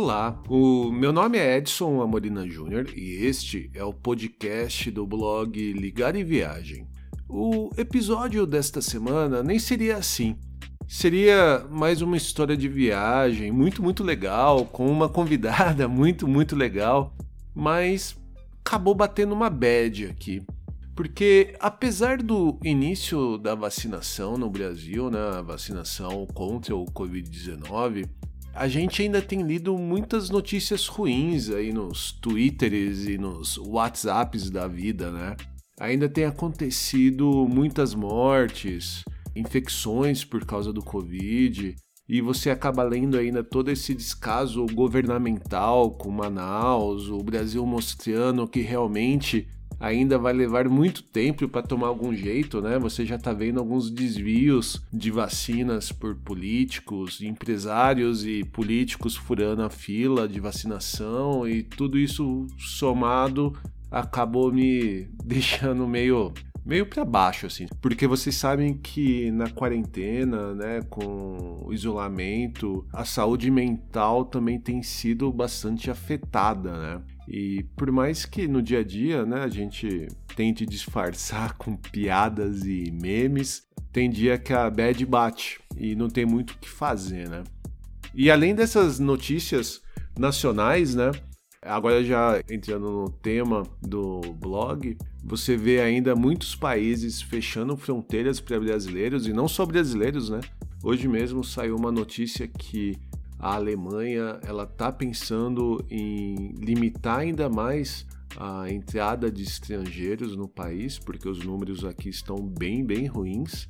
Olá, o meu nome é Edson Amorina Júnior e este é o podcast do blog Ligar e Viagem. O episódio desta semana nem seria assim. Seria mais uma história de viagem muito, muito legal, com uma convidada muito, muito legal, mas acabou batendo uma bad aqui. Porque apesar do início da vacinação no Brasil, né, a vacinação contra o Covid-19, a gente ainda tem lido muitas notícias ruins aí nos Twitters e nos WhatsApps da vida, né? Ainda tem acontecido muitas mortes, infecções por causa do Covid, e você acaba lendo ainda todo esse descaso governamental com Manaus, o Brasil mostrando que realmente ainda vai levar muito tempo para tomar algum jeito, né? Você já está vendo alguns desvios de vacinas por políticos, empresários e políticos furando a fila de vacinação e tudo isso somado acabou me deixando meio meio para baixo assim, porque vocês sabem que na quarentena, né, com o isolamento, a saúde mental também tem sido bastante afetada, né? E por mais que no dia a dia, né, a gente tente disfarçar com piadas e memes, tem dia que a bad bate e não tem muito o que fazer, né? E além dessas notícias nacionais, né, Agora já entrando no tema do blog, você vê ainda muitos países fechando fronteiras para brasileiros e não só brasileiros, né? Hoje mesmo saiu uma notícia que a Alemanha ela está pensando em limitar ainda mais a entrada de estrangeiros no país, porque os números aqui estão bem, bem ruins.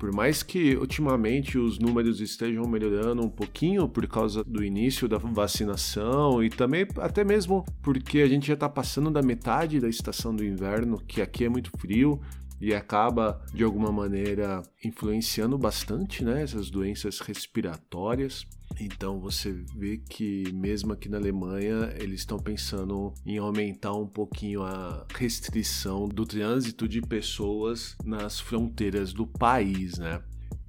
Por mais que ultimamente os números estejam melhorando um pouquinho por causa do início da vacinação e também até mesmo porque a gente já está passando da metade da estação do inverno, que aqui é muito frio e acaba de alguma maneira influenciando bastante né, essas doenças respiratórias. Então você vê que mesmo aqui na Alemanha eles estão pensando em aumentar um pouquinho a restrição do trânsito de pessoas nas fronteiras do país, né?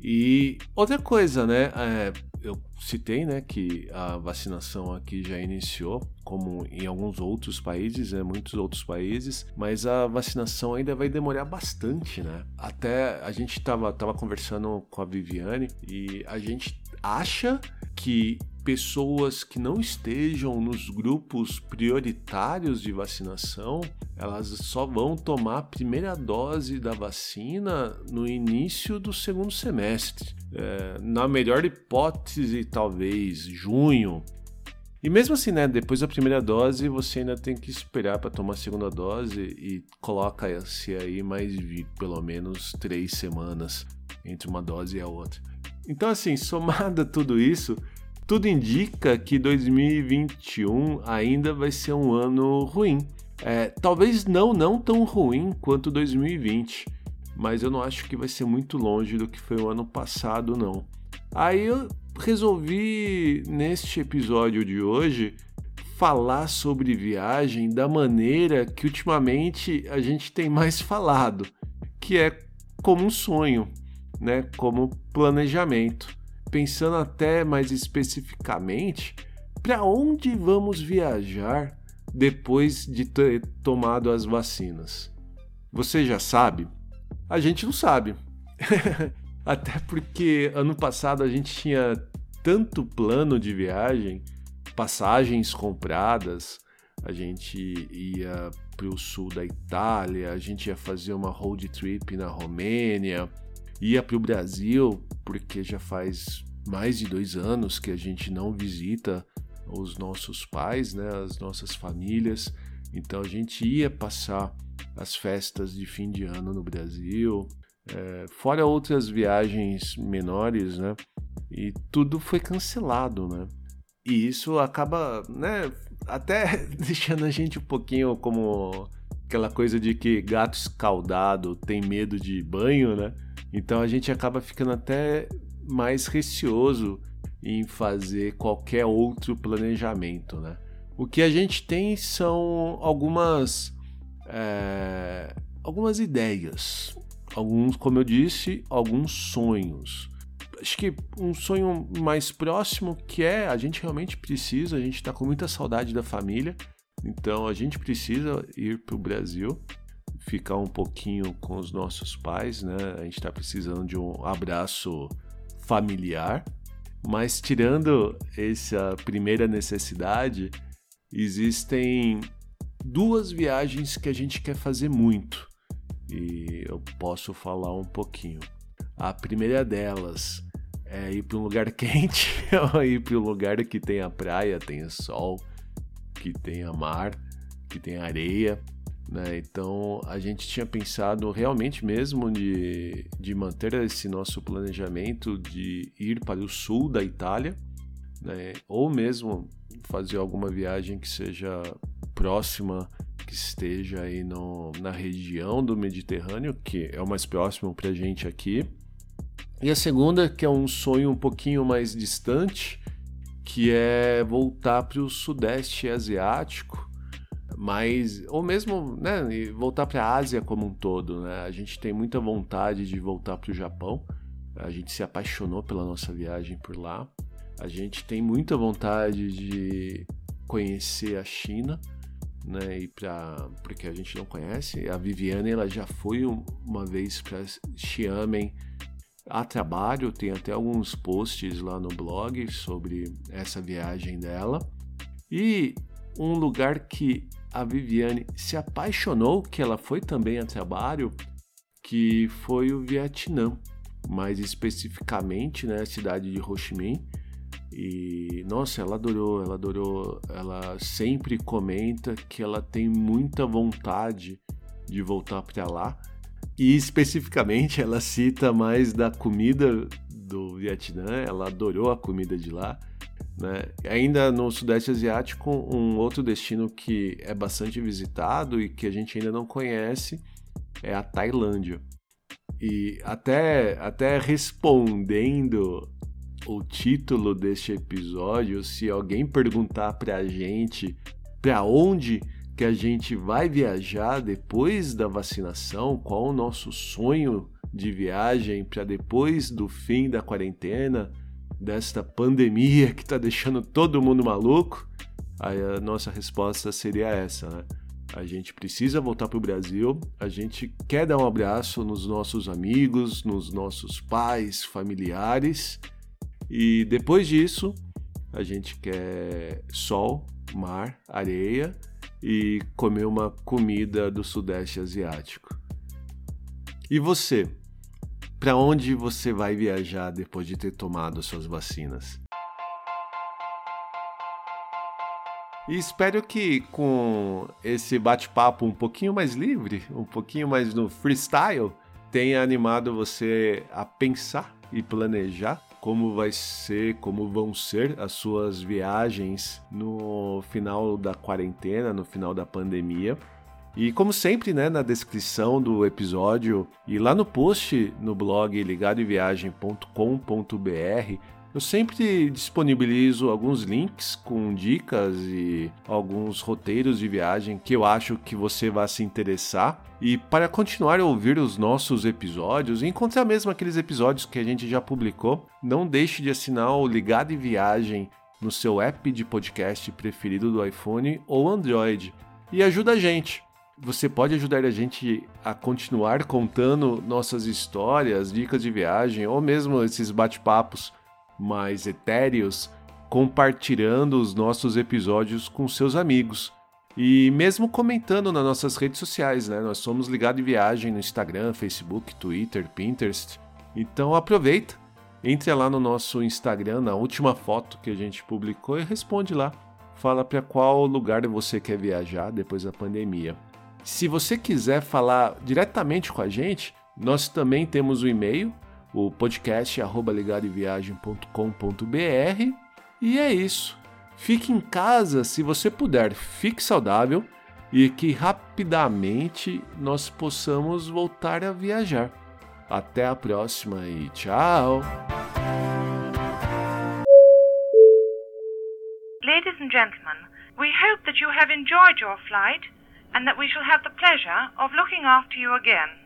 E outra coisa, né? É, eu citei, né, que a vacinação aqui já iniciou, como em alguns outros países, né, muitos outros países, mas a vacinação ainda vai demorar bastante, né? Até a gente tava, tava conversando com a Viviane e a gente acha que pessoas que não estejam nos grupos prioritários de vacinação, elas só vão tomar a primeira dose da vacina no início do segundo semestre. É, na melhor hipótese, talvez junho. E mesmo assim, né, depois da primeira dose, você ainda tem que esperar para tomar a segunda dose e coloca-se aí mais de pelo menos três semanas entre uma dose e a outra. Então, assim, somado a tudo isso, tudo indica que 2021 ainda vai ser um ano ruim. É, talvez não, não tão ruim quanto 2020, mas eu não acho que vai ser muito longe do que foi o ano passado, não. Aí eu resolvi, neste episódio de hoje, falar sobre viagem da maneira que ultimamente a gente tem mais falado, que é como um sonho né, como planejamento, pensando até mais especificamente para onde vamos viajar depois de ter tomado as vacinas. Você já sabe? A gente não sabe. até porque ano passado a gente tinha tanto plano de viagem, passagens compradas, a gente ia para o sul da Itália, a gente ia fazer uma road trip na Romênia, ia para o Brasil, porque já faz mais de dois anos que a gente não visita os nossos pais, né, as nossas famílias. Então a gente ia passar as festas de fim de ano no Brasil, é, fora outras viagens menores, né? E tudo foi cancelado, né? E isso acaba, né, até deixando a gente um pouquinho como aquela coisa de que gato escaldado tem medo de banho, né? Então a gente acaba ficando até mais receoso em fazer qualquer outro planejamento, né? O que a gente tem são algumas é, algumas ideias, alguns, como eu disse, alguns sonhos. acho que um sonho mais próximo que é a gente realmente precisa, a gente está com muita saudade da família, então a gente precisa ir para o Brasil, ficar um pouquinho com os nossos pais, né? A gente está precisando de um abraço familiar, mas tirando essa primeira necessidade, existem duas viagens que a gente quer fazer muito e eu posso falar um pouquinho. A primeira delas é ir para um lugar quente ir para um lugar que tenha praia, tenha sol, que tenha mar, que tenha areia. Né? Então a gente tinha pensado realmente mesmo de, de manter esse nosso planejamento de ir para o sul da Itália, né? ou mesmo fazer alguma viagem que seja próxima, que esteja aí no, na região do Mediterrâneo, que é o mais próximo para a gente aqui. E a segunda, que é um sonho um pouquinho mais distante, que é voltar para o Sudeste Asiático, mas ou mesmo né, voltar para a Ásia como um todo. Né? A gente tem muita vontade de voltar para o Japão. A gente se apaixonou pela nossa viagem por lá. A gente tem muita vontade de conhecer a China, né? E para porque a gente não conhece, a Viviane ela já foi uma vez para Xiamen a trabalho, tem até alguns posts lá no blog sobre essa viagem dela. E um lugar que a Viviane se apaixonou, que ela foi também a trabalho, que foi o Vietnã, mais especificamente, né, a cidade de Ho Chi Minh. E nossa, ela adorou, ela adorou, ela sempre comenta que ela tem muita vontade de voltar para lá e especificamente ela cita mais da comida do Vietnã, ela adorou a comida de lá. Né? Ainda no Sudeste Asiático, um outro destino que é bastante visitado e que a gente ainda não conhece é a Tailândia. E até, até respondendo o título deste episódio, se alguém perguntar pra gente para onde que a gente vai viajar depois da vacinação, qual o nosso sonho de viagem para depois do fim da quarentena, desta pandemia que está deixando todo mundo maluco, aí a nossa resposta seria essa, né? A gente precisa voltar para o Brasil, a gente quer dar um abraço nos nossos amigos, nos nossos pais, familiares, e depois disso a gente quer sol, mar, areia e comer uma comida do Sudeste Asiático. E você? Para onde você vai viajar depois de ter tomado suas vacinas? E espero que com esse bate-papo um pouquinho mais livre, um pouquinho mais no freestyle, tenha animado você a pensar e planejar como vai ser, como vão ser as suas viagens no final da quarentena, no final da pandemia. E como sempre, né, na descrição do episódio e lá no post no blog ligadoviagem.com.br eu sempre disponibilizo alguns links com dicas e alguns roteiros de viagem que eu acho que você vai se interessar. E para continuar a ouvir os nossos episódios e encontrar mesmo aqueles episódios que a gente já publicou, não deixe de assinar o Ligado em Viagem no seu app de podcast preferido do iPhone ou Android e ajuda a gente. Você pode ajudar a gente a continuar contando nossas histórias, dicas de viagem ou mesmo esses bate-papos mais etéreos, compartilhando os nossos episódios com seus amigos. E mesmo comentando nas nossas redes sociais, né? Nós somos Ligado em Viagem no Instagram, Facebook, Twitter, Pinterest. Então aproveita, entre lá no nosso Instagram, na última foto que a gente publicou e responde lá. Fala para qual lugar você quer viajar depois da pandemia. Se você quiser falar diretamente com a gente, nós também temos o e-mail o podcast ligadoviagem.com.br. E é isso. Fique em casa se você puder, fique saudável e que rapidamente nós possamos voltar a viajar. Até a próxima e tchau! Ladies and gentlemen, we hope that you have enjoyed your flight and that we shall have the pleasure of looking after you again.